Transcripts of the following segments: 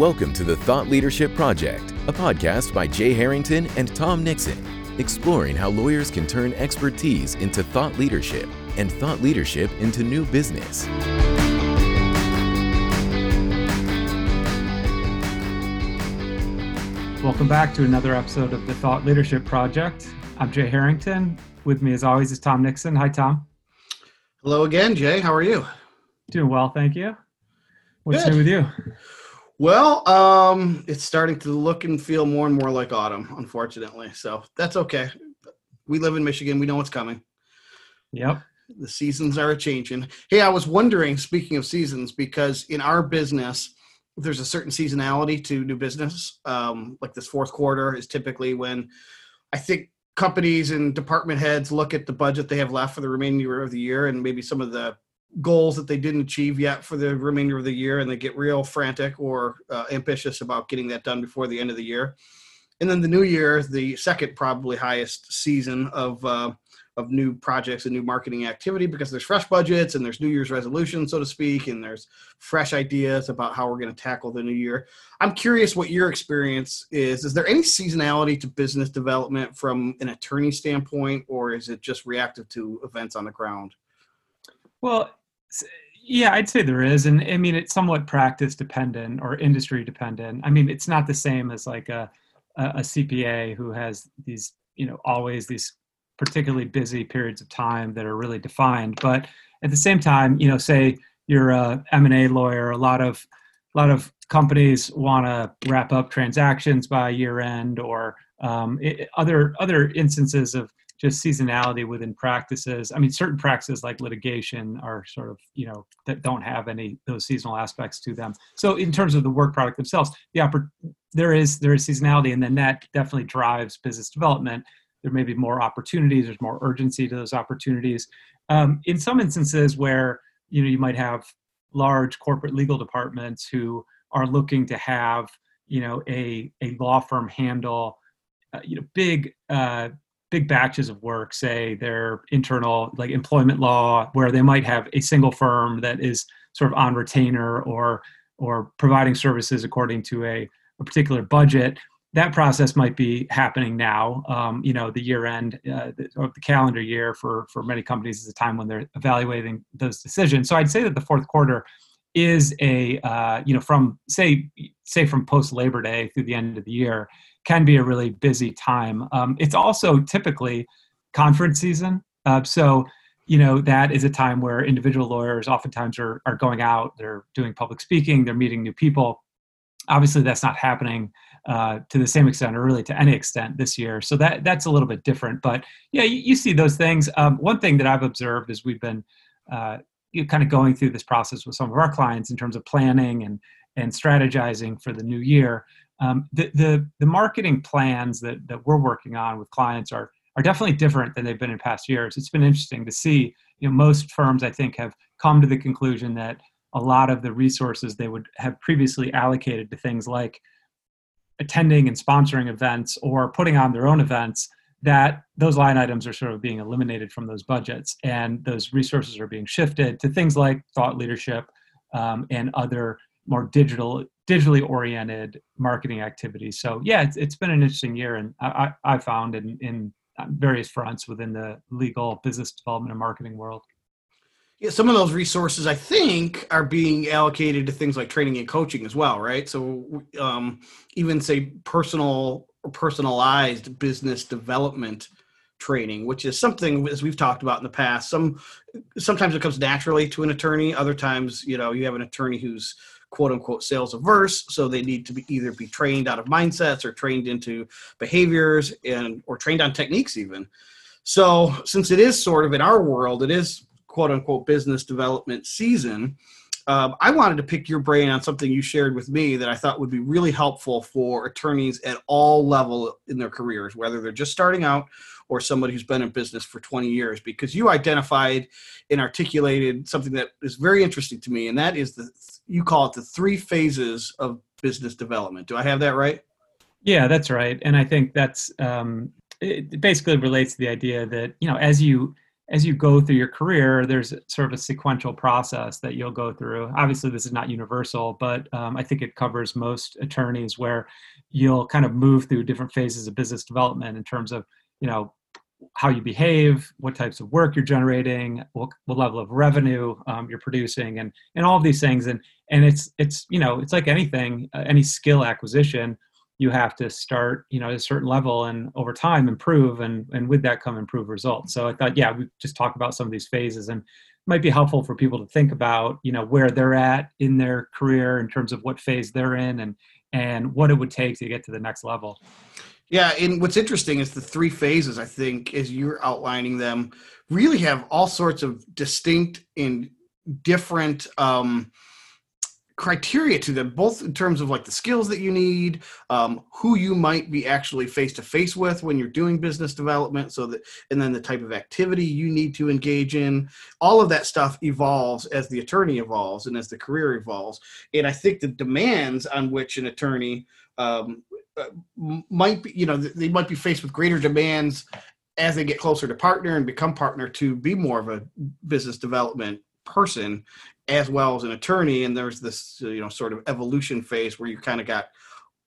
Welcome to the Thought Leadership Project, a podcast by Jay Harrington and Tom Nixon, exploring how lawyers can turn expertise into thought leadership and thought leadership into new business. Welcome back to another episode of the Thought Leadership Project. I'm Jay Harrington. With me, as always, is Tom Nixon. Hi, Tom. Hello again, Jay. How are you? Doing well, thank you. What's Good. new with you? Well, um, it's starting to look and feel more and more like autumn, unfortunately. So that's okay. We live in Michigan. We know what's coming. Yep. The seasons are changing. Hey, I was wondering, speaking of seasons, because in our business, there's a certain seasonality to new business. Um, like this fourth quarter is typically when I think companies and department heads look at the budget they have left for the remainder of the year and maybe some of the goals that they didn't achieve yet for the remainder of the year and they get real frantic or uh, ambitious about getting that done before the end of the year. And then the new year the second probably highest season of uh, of new projects and new marketing activity because there's fresh budgets and there's new year's resolutions so to speak and there's fresh ideas about how we're going to tackle the new year. I'm curious what your experience is. Is there any seasonality to business development from an attorney standpoint or is it just reactive to events on the ground? Well, yeah, I'd say there is, and I mean it's somewhat practice dependent or industry dependent. I mean, it's not the same as like a a, CPA who has these, you know, always these particularly busy periods of time that are really defined. But at the same time, you know, say you're a M and A lawyer, a lot of a lot of companies want to wrap up transactions by year end, or um, i other other instances of just seasonality within practices. I mean, certain practices like litigation are sort of, you know, that don't have any those seasonal aspects to them. So in terms of the work product themselves, the oppor- there is there is seasonality, and then that definitely drives business development. There may be more opportunities. There's more urgency to those opportunities. Um, in some instances where you know you might have large corporate legal departments who are looking to have you know a a law firm handle uh, you know big uh, big batches of work, say their internal like employment law, where they might have a single firm that is sort of on retainer or or providing services according to a, a particular budget. That process might be happening now. Um, you know, the year end uh, the, or the calendar year for for many companies is a time when they're evaluating those decisions. So I'd say that the fourth quarter is a uh, you know from say say from post Labor Day through the end of the year can be a really busy time. Um, it's also typically conference season, uh, so you know that is a time where individual lawyers oftentimes are are going out, they're doing public speaking, they're meeting new people. Obviously, that's not happening uh, to the same extent, or really to any extent, this year. So that that's a little bit different. But yeah, you, you see those things. Um, one thing that I've observed is we've been uh, you kind of going through this process with some of our clients in terms of planning and and strategizing for the new year um, the, the the marketing plans that that we're working on with clients are are definitely different than they've been in past years. It's been interesting to see. You know, most firms I think have come to the conclusion that a lot of the resources they would have previously allocated to things like attending and sponsoring events or putting on their own events that those line items are sort of being eliminated from those budgets and those resources are being shifted to things like thought leadership um, and other more digital digitally oriented marketing activities so yeah it's, it's been an interesting year and i, I found in, in various fronts within the legal business development and marketing world Yeah, some of those resources I think are being allocated to things like training and coaching as well, right? So um, even say personal or personalized business development training, which is something as we've talked about in the past. Some sometimes it comes naturally to an attorney. Other times, you know, you have an attorney who's quote unquote sales averse, so they need to be either be trained out of mindsets or trained into behaviors and or trained on techniques even. So since it is sort of in our world, it is quote unquote business development season. Um, I wanted to pick your brain on something you shared with me that I thought would be really helpful for attorneys at all level in their careers, whether they're just starting out or somebody who's been in business for 20 years, because you identified and articulated something that is very interesting to me, and that is the you call it the three phases of business development. Do I have that right? Yeah, that's right. And I think that's um, it basically relates to the idea that you know as you as you go through your career, there's sort of a sequential process that you'll go through. Obviously, this is not universal, but um, I think it covers most attorneys where you'll kind of move through different phases of business development in terms of, you know, how you behave, what types of work you're generating, what, what level of revenue um, you're producing, and and all of these things. And and it's it's you know it's like anything, uh, any skill acquisition you have to start you know at a certain level and over time improve and and with that come improve results so i thought yeah we just talk about some of these phases and might be helpful for people to think about you know where they're at in their career in terms of what phase they're in and and what it would take to get to the next level yeah and what's interesting is the three phases i think as you're outlining them really have all sorts of distinct and different um, criteria to them both in terms of like the skills that you need um, who you might be actually face to face with when you're doing business development so that and then the type of activity you need to engage in. All of that stuff evolves as the attorney evolves and as the career evolves. And i think the demands on which an attorney um, Uh, might be you know they might be faced with greater demands as they get closer to partner and become partner to be more of a business development person as well as an attorney. And there's this uh, you know sort of evolution phase where you kind of got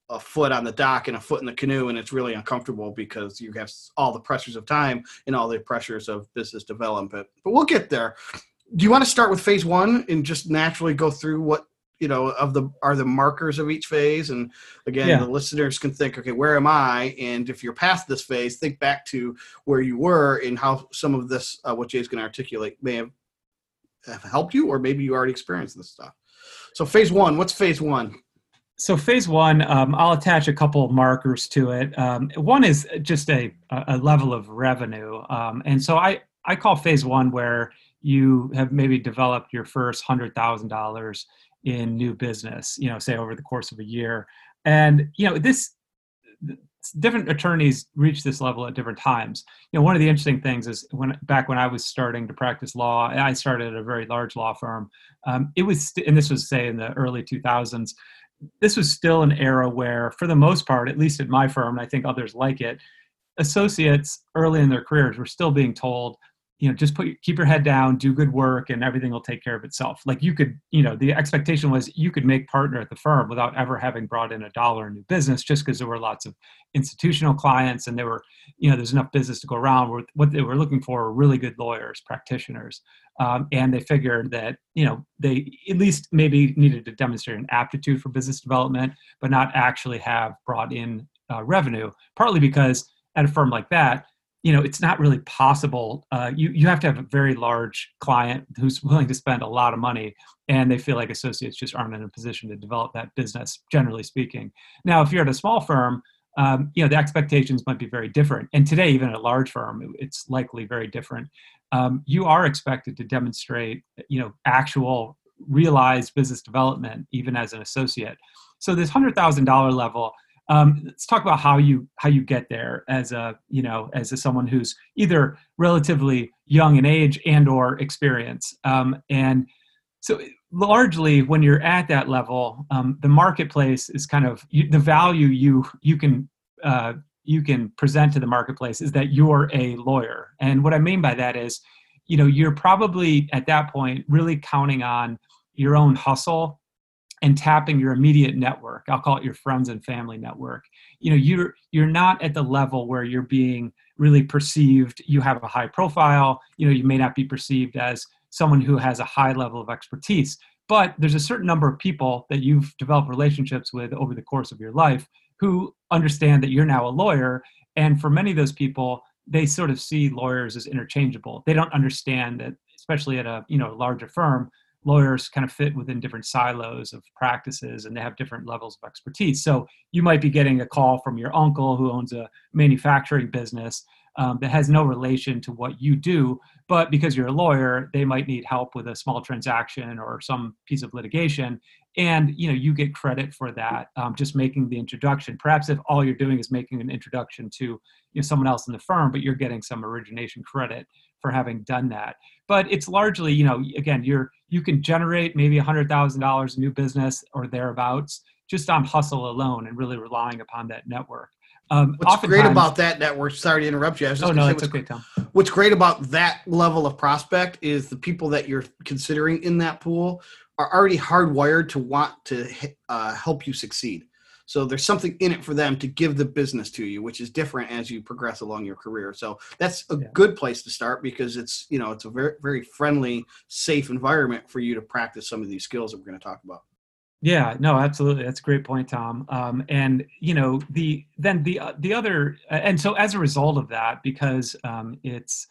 a foot on the dock and a foot in the canoe and it's really uncomfortable because you have all the pressures of time and all the pressures of business development. But we'll get there. Do you want to start with phase one and just naturally go through what you know of the are the markers of each phase and again yeah. the listeners can think okay where am i and if you're past this phase think back to where you were and how some of this uh, what jay's going to articulate may have have helped you, or maybe you already experienced this stuff. So phase one, what's phase one? So phase one, um, I'll attach a couple of markers to it. Um, one is just a, a level of revenue, um, and so I I call phase one where you have maybe developed your first hundred thousand dollars in new business. You know, say over the course of a year, and you know this different attorneys reach this level at different times. You know, one of the interesting things is when back when I was starting to practice law, I started at a very large law firm. Um, it was, and this was say in the early 2000s. This was still an era where, for the most part, at least at my firm, and I think others like it, associates early in their careers were still being told you know just put keep your head down do good work and everything will take care of itself. Like you could you know the expectation was you could make partner at the firm without ever having brought in a dollar in new business just because there were lots of institutional clients and there were you know there's enough business to go around what they were looking for were really good lawyers practitioners. Um, and they figured that you know they at least maybe needed to demonstrate an aptitude for business development but not actually have brought in uh, revenue partly because at a firm like that you know it's not really possible uh, you, you have to have a very large client who's willing to spend a lot of money and they feel like associates just aren't in a position to develop that business generally speaking. Now if you're at a small firm um, you know the expectations might be very different. And today even at a large firm it's likely very different. Um, you are expected to demonstrate you know actual realized business development even as an associate. So this $100000 level um, let's talk about how you how you get there as a you know as a someone who's either relatively young in age and or experience. Um, and so largely when you're at that level, um, the marketplace is kind of you, the value you you can uh, you can present to the marketplace is that you're a lawyer. And what I mean by that is, you know, you're probably at that point really counting on your own hustle and tapping your immediate network. I'll call it your friends and family network. You know you're you're not at the level where you're being really perceived. You have a high profile. You know you may not be perceived as someone who has a high level of expertise but there's a certain number of people that you've developed relationships with over the course of your life who understand that you're now a lawyer. And for many of those people they sort of see lawyers as interchangeable. They don't understand that especially at a you know larger firm lawyers kind of fit within different silos of practices and they have different levels of expertise. So you might be getting a call from your uncle who owns a manufacturing business um, that has no relation to what you do, but because you're a lawyer, they might need help with a small transaction or some piece of litigation, and you know you get credit for that, um, just making the introduction. Perhaps if all you're doing is making an introduction to you know someone else in the firm, but you're getting some origination credit for having done that. But it's largely, you know, again, you're you can generate maybe a $100,000 new business or thereabouts just on hustle alone and really relying upon that network. Um, What's great about that network? Sorry to interrupt you. i oh no, it's okay, Tom. what's great about that level of prospect is the people that you're considering in that pool are already hardwired to want to uh, help you succeed. So there's something in it for them to give the business to you, which is different as you progress along your career. So that's a yeah. good place to start because it's you know it's a very very friendly, safe environment for you to practice some of these skills that we're going to talk about. Yeah, no, absolutely. That's a great point, Tom. Um, and you know the then the uh, the other and so as a result of that, because um, it's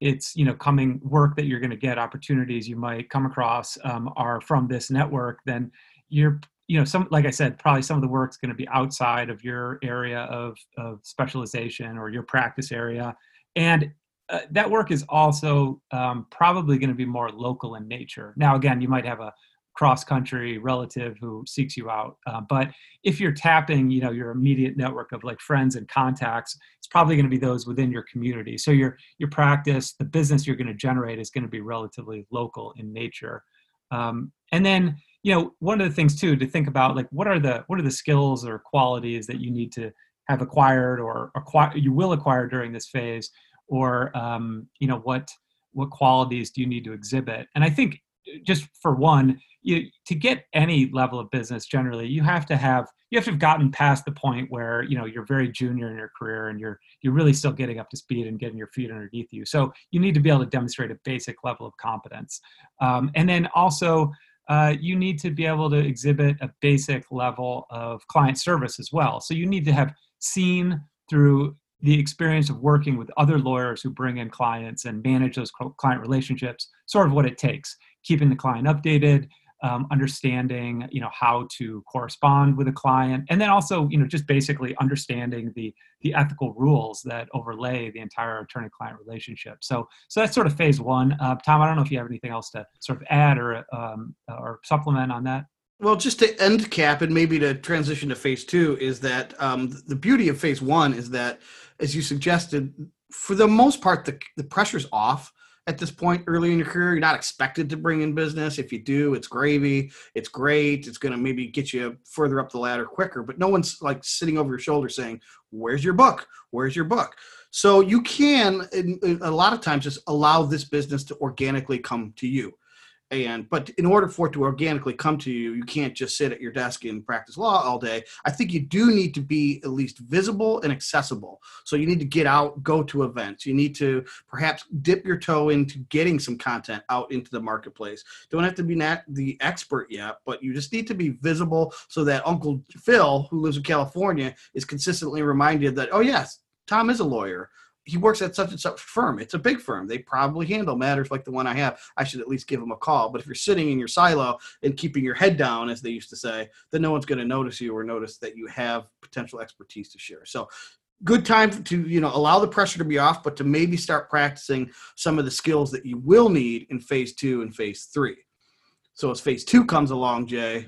it's you know coming work that you're going to get opportunities you might come across um, are from this network then you're you know some like i said probably some of the work's going to be outside of your area of, of specialization or your practice area. And uh, that work is also um, probably going to be more local in nature. Now again you might have a cross country relative who seeks you out uh, but if you're tapping you know your immediate network of like friends and contacts it's probably going to be those within your community. So your your practice the business you're going to generate is going to be relatively local in nature. Um, and then you know one of the things too to think about like what are the what are the skills or qualities that you need to have acquired or acquire you will acquire during this phase? Or um, you know what what qualities do you need to exhibit? And i think just for one you to get any level of business generally you have to have you have to have gotten past the point where you know you're very junior in your career and you're you're really still getting up to speed and getting your feet underneath you. So you need to be able to demonstrate a basic level of competence. Um, and then also uh, you need to be able to exhibit a basic level of client service as well. So you need to have seen through the experience of working with other lawyers who bring in clients and manage those client relationships, sort of what it takes, keeping the client updated, um, understanding you know how to correspond with a client and then also you know just basically understanding the the ethical rules that overlay the entire attorney client relationship. So so that's sort of phase one. Uh, tom i don't know if you have anything else to sort of add or um, or supplement on that. Well, just to end cap and maybe to transition to phase two is that um, the beauty of phase one is that, as you suggested, for the most part, the, the pressure's off at this point early in your career. You're not expected to bring in business. If you do, it's gravy. It's great. It's going to maybe get you further up the ladder quicker. But no one's like sitting over your shoulder saying, "Where's your book? Where's your book?" So you can, a lot of times, just allow this business to organically come to you and but in order for it to organically come to you you can't just sit at your desk and practice law all day. I think you do need to be at least visible and accessible. So you need to get out go to events. You need to perhaps dip your toe into getting some content out into the marketplace. Don't have to be not the expert yet but you just need to be visible so that uncle phil who lives in california is consistently reminded that oh yes tom is a lawyer he works at such and such firm. It's a big firm. They probably handle matters like the one I have. I should at least give them a call. But if you're sitting in your silo and keeping your head down, as they used to say, then no one's going to notice you or notice that you have potential expertise to share. So good time to you know allow the pressure to be off but to maybe start practicing some of the skills that you will need in phase two and phase three so as phase two comes along jay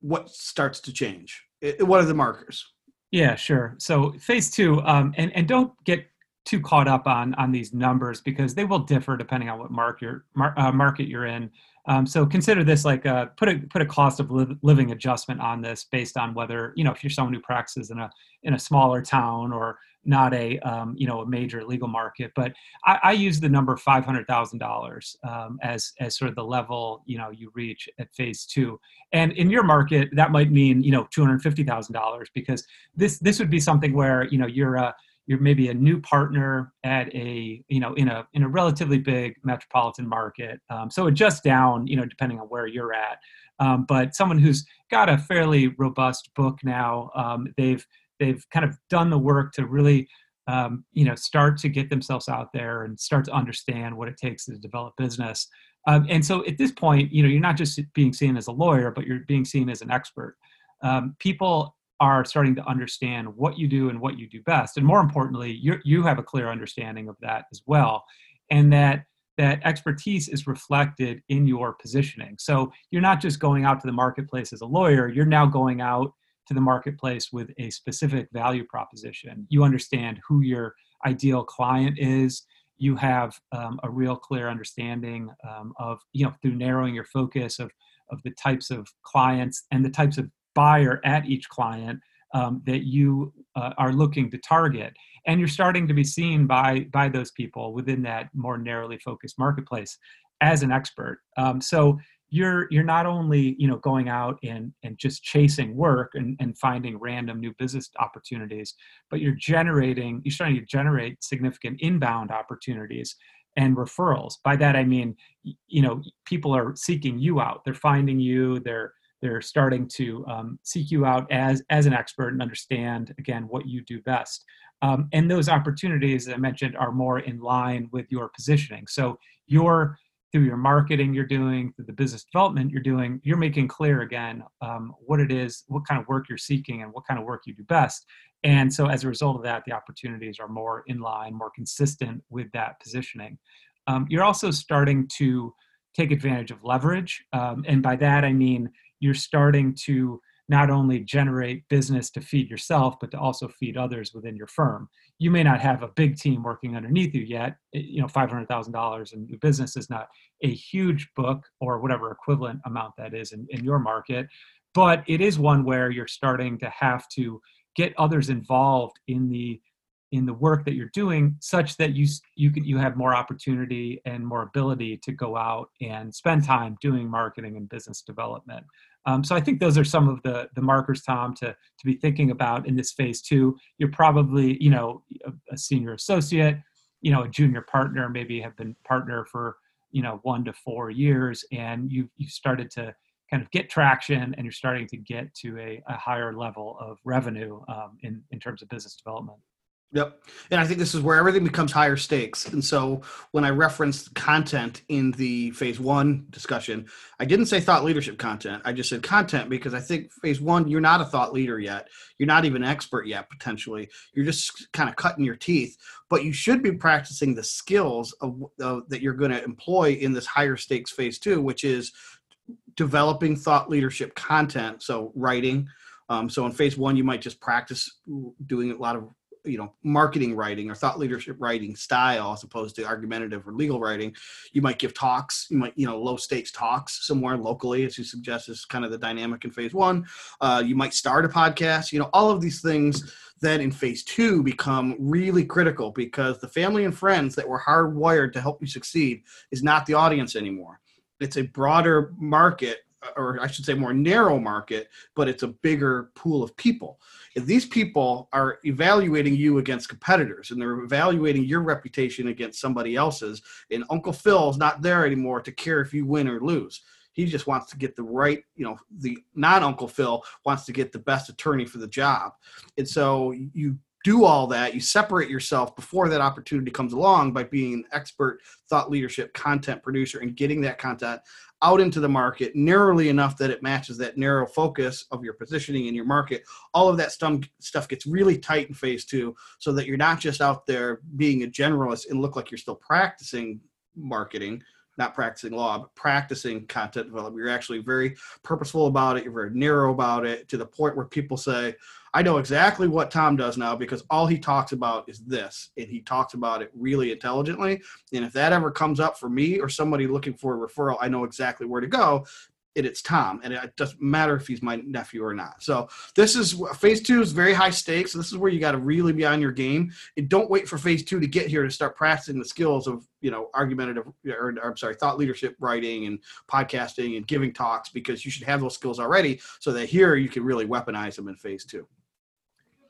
what starts to change what are the markers yeah sure so phase two um, and, and don't get too caught up on on these numbers because they will differ depending on what market mar, uh, market you're in. Um, so consider this like a, put a put a cost of li- living adjustment on this based on whether you know if you're someone who practices in a in a smaller town or not a um, you know a major legal market. But I, I use the number five hundred thousand um, dollars as as sort of the level you know you reach at phase two. And in your market, that might mean you know two hundred fifty thousand dollars because this this would be something where you know you're a you're maybe a new partner at a you know in a in a relatively big metropolitan market. Um, so adjust down you know depending on where you're at. Um, but someone who's got a fairly robust book now um, they've they've kind of done the work to really um, you know start to get themselves out there and start to understand what it takes to develop business. Um, and so at this point you know you're not just being seen as a lawyer but you're being seen as an expert. Um, people are starting to understand what you do and what you do best. And more importantly you you have a clear understanding of that as well and that that expertise is reflected in your positioning. So you're not just going out to the marketplace as a lawyer you're now going out to the marketplace with a specific value proposition. You understand who your ideal client is. You have um, a real clear understanding um, of you know through narrowing your focus of of the types of clients and the types of buyer at each client um, that you uh, are looking to target. And you're starting to be seen by by those people within that more narrowly focused marketplace as an expert. Um, so you're you're not only you know going out and and just chasing work and, and finding random new business opportunities but you're generating you're starting to generate significant inbound opportunities and referrals. By that i mean you know people are seeking you out. They're finding you. They're they're starting to um, seek you out as as an expert and understand again what you do best. Um, and those opportunities i mentioned are more in line with your positioning. So your through your marketing you're doing through the business development you're doing you're making clear again um, what it is what kind of work you're seeking and what kind of work you do best. And so as a result of that the opportunities are more in line more consistent with that positioning. Um, you're also starting to take advantage of leverage. Um, and by that i mean you're starting to not only generate business to feed yourself, but to also feed others within your firm. You may not have a big team working underneath you yet. Eh, you know, $500,000 in new business is not a huge book or whatever equivalent amount that is in, in your market, but it is one where you're starting to have to get others involved in the in the work that you're doing such that you you can you have more opportunity and more ability to go out and spend time doing marketing and business development um, so I think those are some of the the markers, Tom, to to be thinking about in this phase two. You're probably, you know, a, a senior associate, you know, a junior partner, maybe have been partner for you know one to four years, and you've you've started to kind of get traction, and you're starting to get to a, a higher level of revenue um, in in terms of business development. Yep. And I think this is where everything becomes higher stakes. And so when I referenced content in the phase one discussion, I didn't say thought leadership content. I just said content because I think phase one, you're not a thought leader yet. You're not even an expert yet, potentially. You're just kind of cutting your teeth, but you should be practicing the skills of, that you're going to employ in this higher stakes phase two, which is developing thought leadership content. So writing, um, so in phase one, you might just practice doing a lot of you know marketing writing or thought leadership writing style as opposed to argumentative or legal writing you might give talks you might you know low stakes talks somewhere locally as you suggest is kind of the dynamic in phase one. Uh, you might start a podcast you know all of these things then in phase two become really critical because the family and friends that were hardwired to help you succeed is not the audience anymore. It's a broader market or I should say more narrow market, but it's a bigger pool of people. If these people are evaluating you against competitors and they're evaluating your reputation against somebody else's, and Uncle Phil's not there anymore to care if you win or lose. He just wants to get the right, you know, the non Uncle Phil wants to get the best attorney for the job. And so you do all that, you separate yourself before that opportunity comes along by being an expert thought leadership content producer and getting that content out into the market narrowly enough that it matches that narrow focus of your positioning in your market. All of that stuff, stuff gets really tight in phase two so that you're not just out there being a generalist and look like you're still practicing marketing not practicing law, but practicing content development. You're actually very purposeful about it. You're very narrow about it to the point where people say, I know exactly what Tom does now because all he talks about is this, and he talks about it really intelligently. And if that ever comes up for me or somebody looking for a referral, I know exactly where to go it, it's Tom, and it doesn't matter if he's my nephew or not. So this is phase two is very high stakes. So this is where you got to really be on your game, and don't wait for phase two to get here to start practicing the skills of you know argumentative or, or I'm sorry, thought leadership writing and podcasting and giving talks because you should have those skills already, so that here you can really weaponize them in phase two.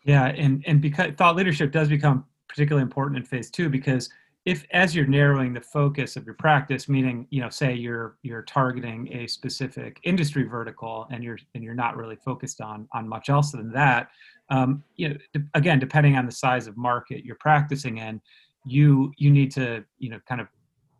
Yeah, and and because thought leadership does become particularly important in phase two because if as you're narrowing the focus of your practice meaning you know say you're you're targeting a specific industry vertical and you're and you're not really focused on on much else than that um, you know again depending on the size of market you're practicing in you you need to you know kind of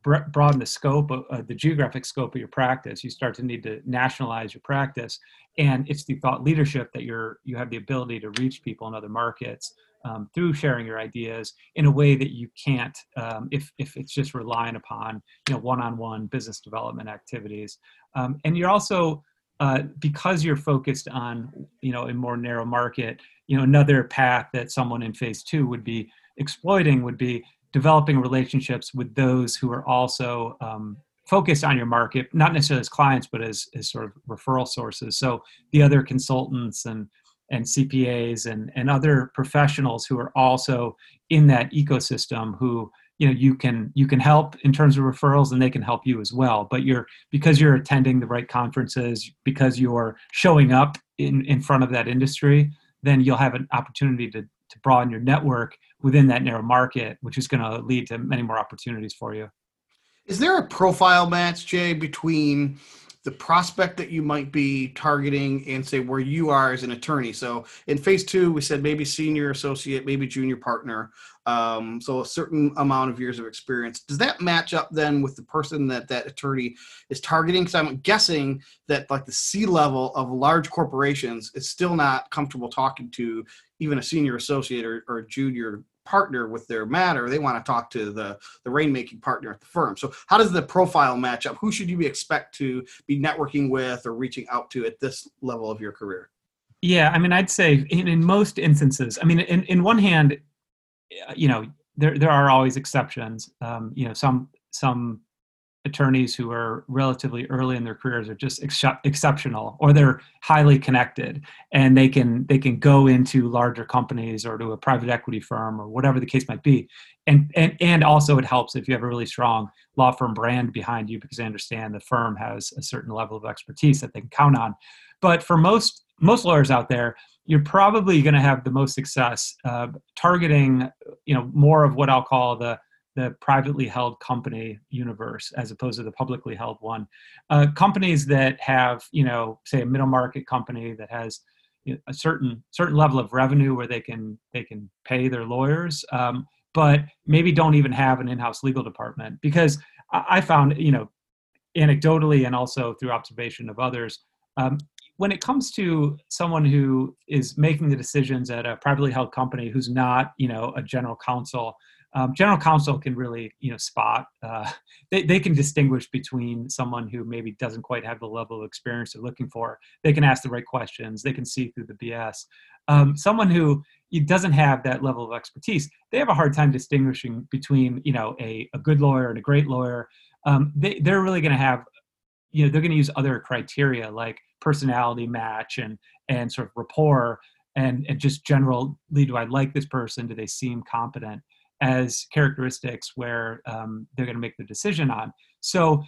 broaden the scope of uh, the geographic scope of your practice. You start to need to nationalize your practice and it's the thought leadership that you're you have the ability to reach people in other markets um, through sharing your ideas in a way that you can't um, if, if it's just relying upon you know one-on-one business development activities. Um, and you're also uh, because you're focused on you know a more narrow market you know another path that someone in phase two would be exploiting would be developing relationships with those who are also um, focused on your market not necessarily as clients but as, as sort of referral sources. So the other consultants and and CPAs and and other professionals who are also in that ecosystem who you know you can you can help in terms of referrals and they can help you as well. But you're because you're attending the right conferences because you're showing up in in front of that industry then you'll have an opportunity to to broaden your network within that narrow market which is going to lead to many more opportunities for you is there a profile match jay between the prospect that you might be targeting and say where you are as an attorney. So in phase two, we said maybe senior associate, maybe junior partner. Um, so a certain amount of years of experience. Does that match up then with the person that that attorney is targeting? Because I'm guessing that like the C level of large corporations is still not comfortable talking to even a senior associate or, or a junior partner with their matter they want to talk to the the rainmaking partner at the firm. So how does the profile match up? Who should you expect to be networking with or reaching out to at this level of your career? Yeah i mean i'd say in, in most instances i mean in, in one hand you know there there are always exceptions. Um, you know some some attorneys who are relatively early in their careers are just ex- exceptional or they're highly connected and they can they can go into larger companies or to a private equity firm or whatever the case might be. And and and also it helps if you have a really strong law firm brand behind you because they understand the firm has a certain level of expertise that they can count on. But for most most lawyers out there you're probably going to have the most success uh, targeting you know more of what i'll call the the privately held company universe as opposed to the publicly held one. Uh, companies that have, you know, say a middle market company that has you know, a certain certain level of revenue where they can they can pay their lawyers, um, but maybe don't even have an in-house legal department because I, I found, you know, anecdotally and also through observation of others. Um, when it comes to someone who is making the decisions at a privately held company who's not, you know, a general counsel, um, general counsel can really you know spot uh, they, they can distinguish between someone who maybe doesn't quite have the level of experience they're looking for. They can ask the right questions. They can see through the bs um, someone who doesn't have that level of expertise they have a hard time distinguishing between you know a, a good lawyer and a great lawyer. Um, they, they're really going to have you know they're going to use other criteria like personality match and and sort of rapport and, and just general do i like this person? Do they seem competent as characteristics where um, they're going to make the decision on. So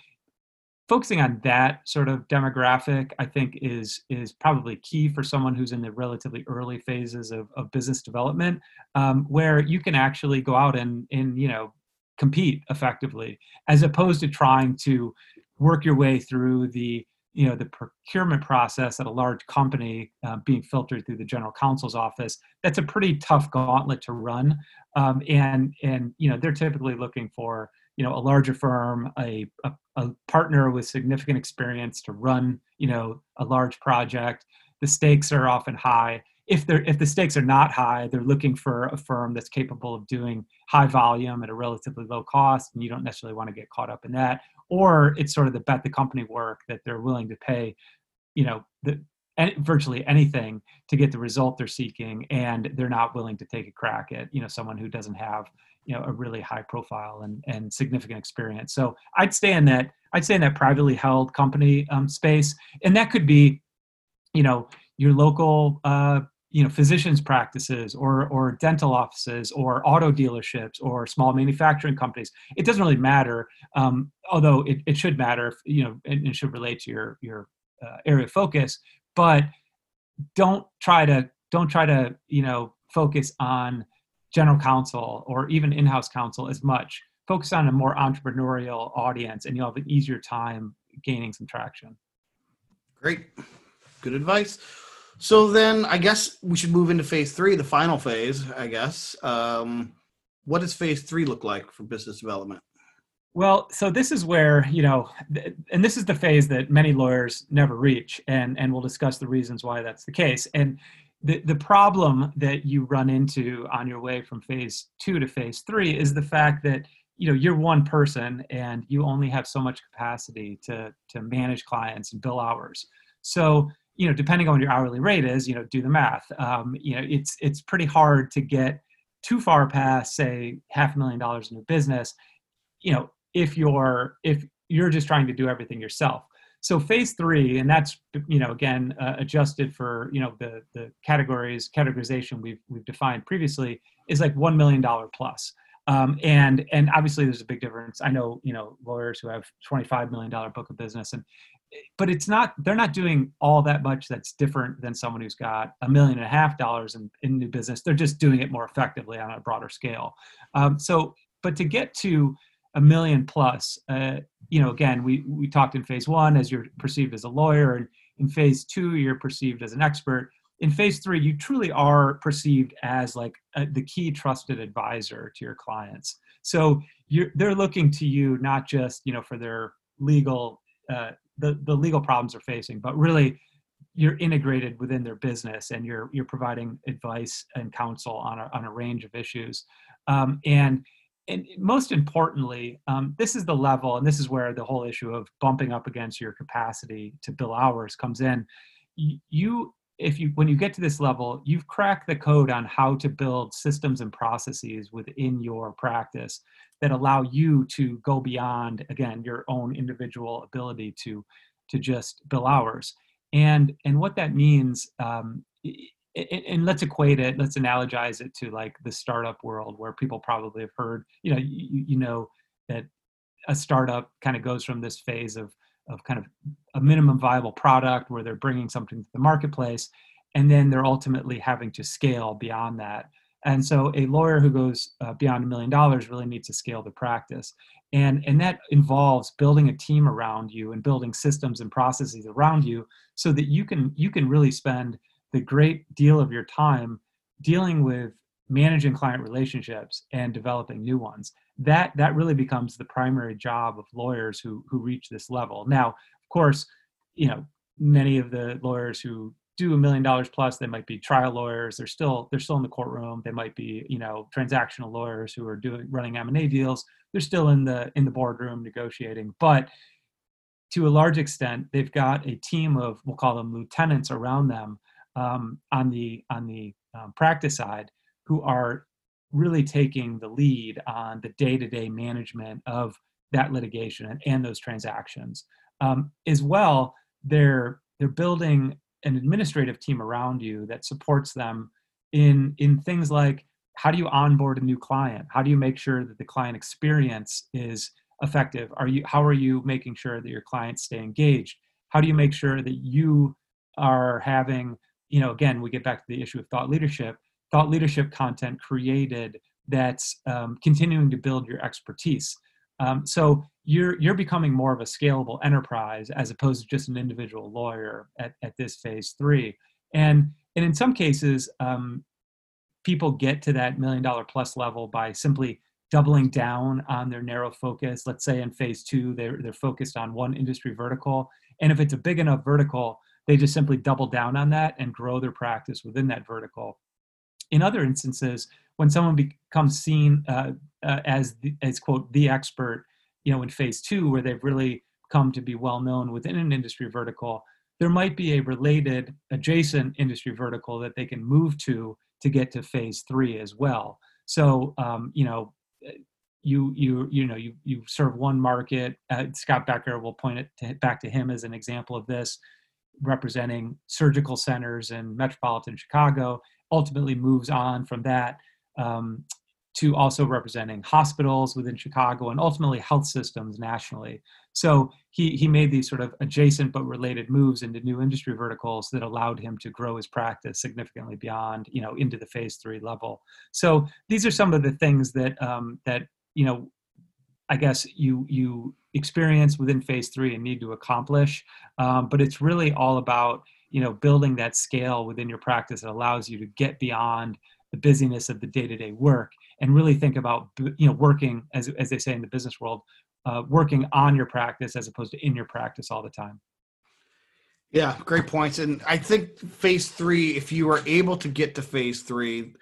focusing on that sort of demographic i think is is probably key for someone who's in the relatively early phases of, of business development um, where you can actually go out and and you know compete effectively as opposed to trying to work your way through the you know the procurement process at a large company uh, being filtered through the general counsel's office that's a pretty tough gauntlet to run. Um, and and you know they're typically looking for you know a larger firm a, a, a partner with significant experience to run you know a large project. The stakes are often high. If they're if the stakes are not high they're looking for a firm that's capable of doing high volume at a relatively low cost and you don't necessarily want to get caught up in that or it's sort of the bet the company work that they're willing to pay you know the virtually anything to get the result they're seeking and they're not willing to take a crack at you know someone who doesn't have you know a really high profile and and significant experience. So i'd stay in that i'd stay in that privately held company um, space and that could be you know your local uh, you know physicians practices or or dental offices or auto dealerships or small manufacturing companies it doesn't really matter um, although it, it should matter if, you know and it should relate to your your uh, area of focus but don't try to don't try to you know focus on general counsel or even in-house counsel as much. Focus on a more entrepreneurial audience and you'll have an easier time gaining some traction. Great. Good advice so then I guess we should move into phase three, the final phase, I guess. Um, what does phase three look like for business development? Well, so this is where, you know, and this is the phase that many lawyers never reach, and, and we'll discuss the reasons why that's the case. And the, the problem that you run into on your way from phase two to phase three is the fact that you know you're one person and you only have so much capacity to to manage clients and bill hours so you know, depending on your hourly rate is, you know, do the math. Um, you know, it's it's pretty hard to get too far past, say, half a million dollars in a business. You know, if you're if you're just trying to do everything yourself. so phase three, and that's you know again uh, adjusted for you know the the categories categorization we've we've defined previously is like one million dollar plus. Um, and and obviously there's a big difference. I know you know lawyers who have 25 million dollar book of business, and but it's not they're not doing all that much that's different than someone who's got a million and a half dollars in, in new business. They're just doing it more effectively on a broader scale. Um, so, but to get to a million plus, uh, you know, again, we we talked in phase one as you're perceived as a lawyer, and in phase two you're perceived as an expert. In phase three, you truly are perceived as like a, the key trusted advisor to your clients. So you're, they're looking to you not just you know for their legal uh, the the legal problems they're facing, but really you're integrated within their business and you're you're providing advice and counsel on a, on a range of issues um, and and most importantly, um, this is the level, and this is where the whole issue of bumping up against your capacity to bill hours comes in. You, if you, when you get to this level, you've cracked the code on how to build systems and processes within your practice that allow you to go beyond, again, your own individual ability to, to just bill hours. And and what that means um, and let's equate it let's analogize it to like the startup world where people probably have heard you know you, you know that a startup kind of goes from this phase of of kind of a minimum viable product where they're bringing something to the marketplace and then they're ultimately having to scale beyond that. And so a lawyer who goes uh, beyond a million dollars really needs to scale the practice. And and that involves building a team around you and building systems and processes around you so that you can you can really spend the great deal of your time dealing with managing client relationships and developing new ones. That that really becomes the primary job of lawyers who who reach this level. Now of course you know many of the lawyers who do a million dollars plus they might be trial lawyers. They're still they're still in the courtroom. They might be you know transactional lawyers who are doing running m&a deals. They're still in the in the boardroom negotiating. But to a large extent they've got a team of we'll call them lieutenants around them um, on the on the um, practice side who are really taking the lead on the day-to-day management of that litigation and, and those transactions. Um, as well, they're they're building an administrative team around you that supports them in in things like how do you onboard a new client? How do you make sure that the client experience is effective? Are you how are you making sure that your clients stay engaged? How do you make sure that you are having you know, again, we get back to the issue of thought leadership. Thought leadership content created that's um, continuing to build your expertise. Um, so you're you're becoming more of a scalable enterprise as opposed to just an individual lawyer at, at this phase three. And and in some cases, um, people get to that million dollar plus level by simply doubling down on their narrow focus. Let's say in phase two, they're they're focused on one industry vertical, and if it's a big enough vertical, they just simply double down on that and grow their practice within that vertical. In other instances, when someone becomes seen uh, uh, as the, as quote the expert, you know, in phase two, where they've really come to be well known within an industry vertical, there might be a related adjacent industry vertical that they can move to to get to phase three as well. So, um, you know, you you you know you you serve one market. Uh, Scott Becker will point it to, back to him as an example of this representing surgical centers in metropolitan Chicago, ultimately moves on from that um, to also representing hospitals within Chicago and ultimately health systems nationally. So he, he made these sort of adjacent but related moves into new industry verticals that allowed him to grow his practice significantly beyond, you know, into the phase three level. So these are some of the things that um, that you know, I guess you you experience within phase three and need to accomplish. Um, but it's really all about you know building that scale within your practice that allows you to get beyond the busyness of the day-to-day work and really think about you know working as, as they say in the business world uh, working on your practice as opposed to in your practice all the time. Yeah great points. And i think phase three if you are able to get to phase three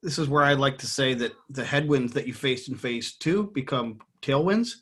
this is where i like to say that the headwinds that you faced in phase two become tailwinds.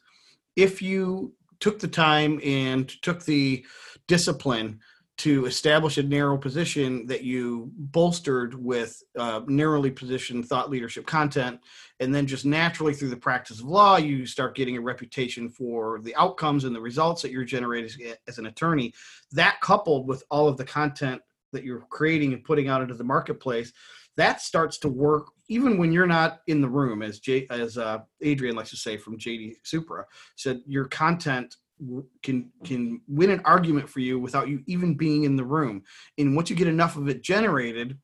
If you took the time and took the discipline to establish a narrow position that you bolstered with uh, narrowly positioned thought leadership content. And then just naturally through the practice of law you start getting a reputation for the outcomes and the results that you're generating as an attorney. That coupled with all of the content that you're creating and putting out into the marketplace that starts to work even when you're not in the room as as uh, adrian likes to say from jd supra said your content can can win an argument for you without you even being in the room. And once you get enough of it generated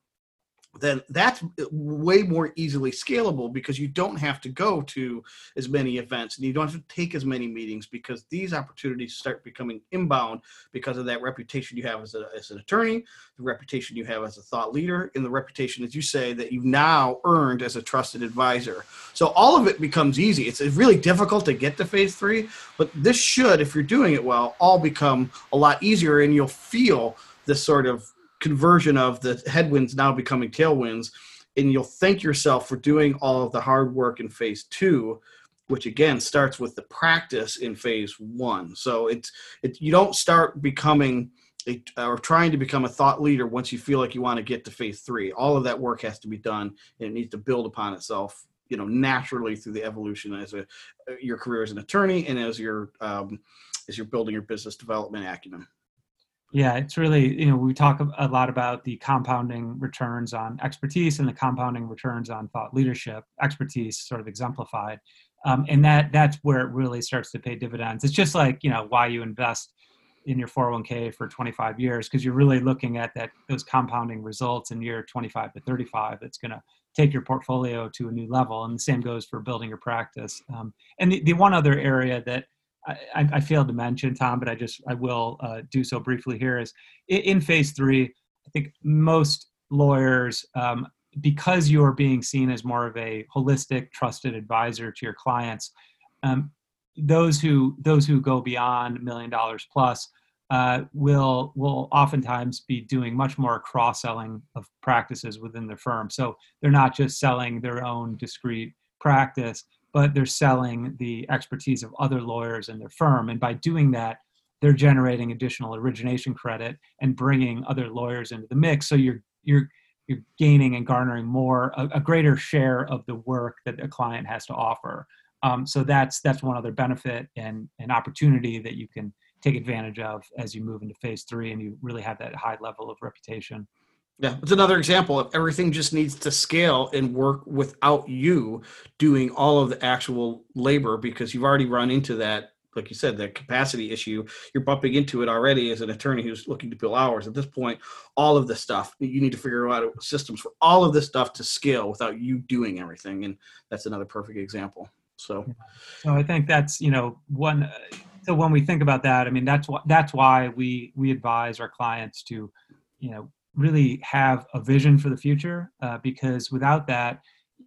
then that's way more easily scalable because you don't have to go to as many events and you don't have to take as many meetings because these opportunities start becoming inbound because of that reputation you have as, a, as an attorney, the reputation you have as a thought leader, and the reputation, as you say, that you've now earned as a trusted advisor. So all of it becomes easy. It's really difficult to get to phase three, but this should, if you're doing it well, all become a lot easier and you'll feel this sort of conversion of the headwinds now becoming tailwinds and you'll thank yourself for doing all of the hard work in phase two which again starts with the practice in phase one. So it's it, you don't start becoming a, or trying to become a thought leader once you feel like you want to get to phase three. All of that work has to be done and it needs to build upon itself you know naturally through the evolution as a your career as an attorney and as you're um, as you're building your business development acumen yeah, it's really, you know, we talk a lot about the compounding returns on expertise and the compounding returns on thought leadership, expertise sort of exemplified. Um, and that that's where it really starts to pay dividends. It's just like, you know, why you invest in your 401k for 25 years because you're really looking at that those compounding results in year 25 to 35 that's going to take your portfolio to a new level and the same goes for building your practice um, and the, the one other area that I, I, failed to mention Tom, but I just I will uh, do so briefly here. Is in, phase three, I think most lawyers, um, because you are being seen as more of a holistic, trusted advisor to your clients, um, those who those who go beyond million dollars plus uh, will will oftentimes be doing much more cross selling of practices within the firm. So they're not just selling their own discrete practice but they're selling the expertise of other lawyers in their firm. And by doing that, they're generating additional origination credit and bringing other lawyers into the mix. So you're you're you're gaining and garnering more a, a greater share of the work that a client has to offer. Um, so that's that's one other benefit and an opportunity that you can take advantage of as you move into phase three and you really have that high level of reputation. Yeah, it's another example of everything just needs to scale and work without you doing all of the actual labor because you've already run into that, like you said, that capacity issue. You're bumping into it already as an attorney who's looking to bill hours. At this point, all of this stuff, you need to figure out systems for all of this stuff to scale without you doing everything. And that's another perfect example. So, so I think that's, you know, one. So when we think about that, I mean, that's why, that's why we, we advise our clients to, you know, really have a vision for the future uh, because without that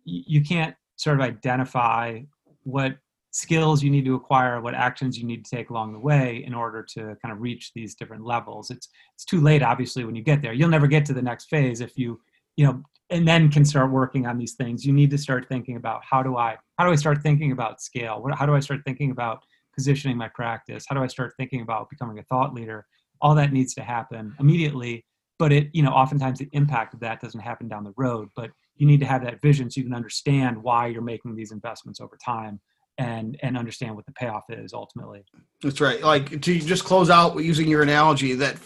you can't sort of identify what skills you need to acquire what actions you need to take along the way in order to kind of reach these different levels. It's it's too late obviously when you get there. You'll never get to the next phase if you you know and then can start working on these things. You need to start thinking about how do i how do i start thinking about scale? What, how do i start thinking about positioning my practice? How do i start thinking about becoming a thought leader? All that needs to happen immediately but it you know oftentimes the impact of that doesn't happen down the road but you need to have that vision so you can understand why you're making these investments over time and and understand what the payoff is ultimately. That's right. Like to just close out using your analogy that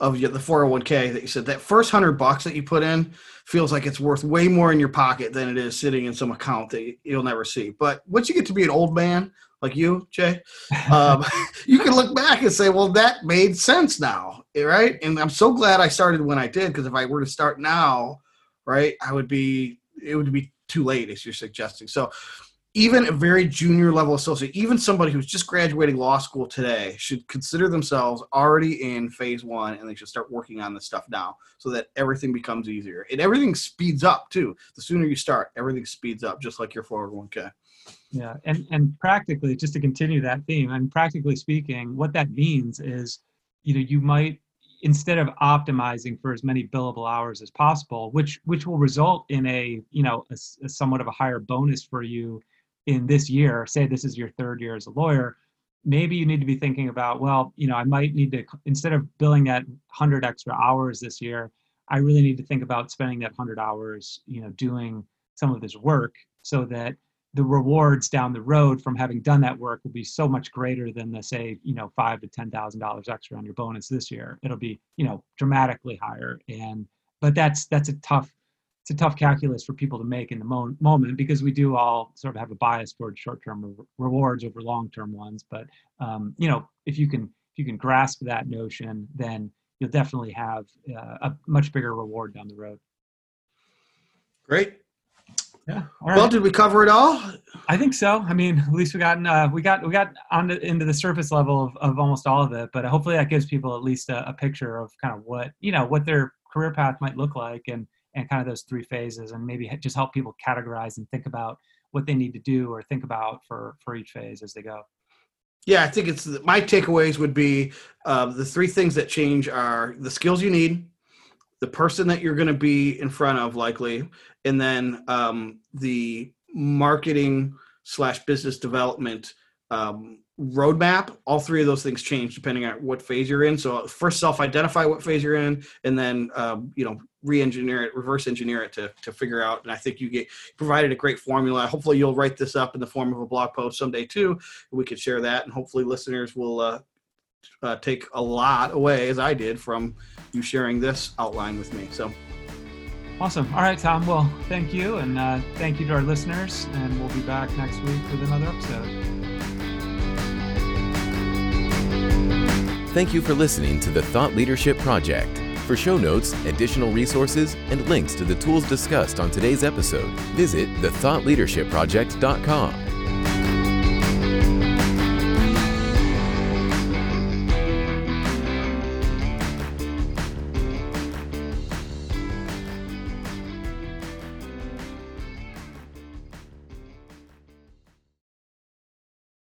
of the 401k that you said that first hundred bucks that you put in feels like it's worth way more in your pocket than it is sitting in some account that you'll never see. But once you get to be an old man like you, Jay, um, you can look back and say, well, that made sense now, right? And I'm so glad I started when I did because if I were to start now, right, I would be it would be too late, as you're suggesting. So even a very junior level associate, even somebody who's just graduating law school today, should consider themselves already in phase one and they should start working on this stuff now so that everything becomes easier. And everything speeds up too. The sooner you start, everything speeds up, just like your 401k. Yeah, and and practically, just to continue that theme, and practically speaking, what that means is, you know, you might instead of optimizing for as many billable hours as possible, which which will result in a you know a, a somewhat of a higher bonus for you in this year. Say this is your third year as a lawyer, maybe you need to be thinking about, well, you know, I might need to instead of billing that 100 extra hours this year, I really need to think about spending that 100 hours, you know, doing some of this work so that the rewards down the road from having done that work will be so much greater than the say you know five to ten thousand dollars extra on your bonus this year. It'll be you know dramatically higher. And but that's that's a tough it's a tough calculus for people to make in the mo- moment because we do all sort of have a bias towards short-term re- rewards over long-term ones. But um, you know if you can if you can grasp that notion then you'll definitely have uh, a much bigger reward down the road. Great. Yeah Well, did we cover it all? I think so. I mean, at least we got uh, we got we got on the, into the surface level of, of almost all of it. But hopefully, that gives people at least a, a picture of kind of what you know what their career path might look like, and and kind of those three phases, and maybe just help people categorize and think about what they need to do or think about for for each phase as they go. Yeah, I think it's my takeaways would be uh, the three things that change are the skills you need, the person that you're going to be in front of, likely, and then um, the marketing slash business development um, roadmap. All three of those things change depending on what phase you're in. So first, self-identify what phase you're in, and then um, you know re-engineer it, reverse engineer it to to figure out. And I think you get provided a great formula. Hopefully, you'll write this up in the form of a blog post someday too. We could share that, and hopefully, listeners will. Uh, uh, take a lot away as I did from you sharing this outline with me. So Awesome. All right, Tom. Well, thank you, and uh, thank you to our listeners. And we'll be back next week with another episode. Thank you for listening to the Thought Leadership Project. For show notes, additional resources, and links to the tools discussed on today's episode, visit thethoughtleadershipproject.com.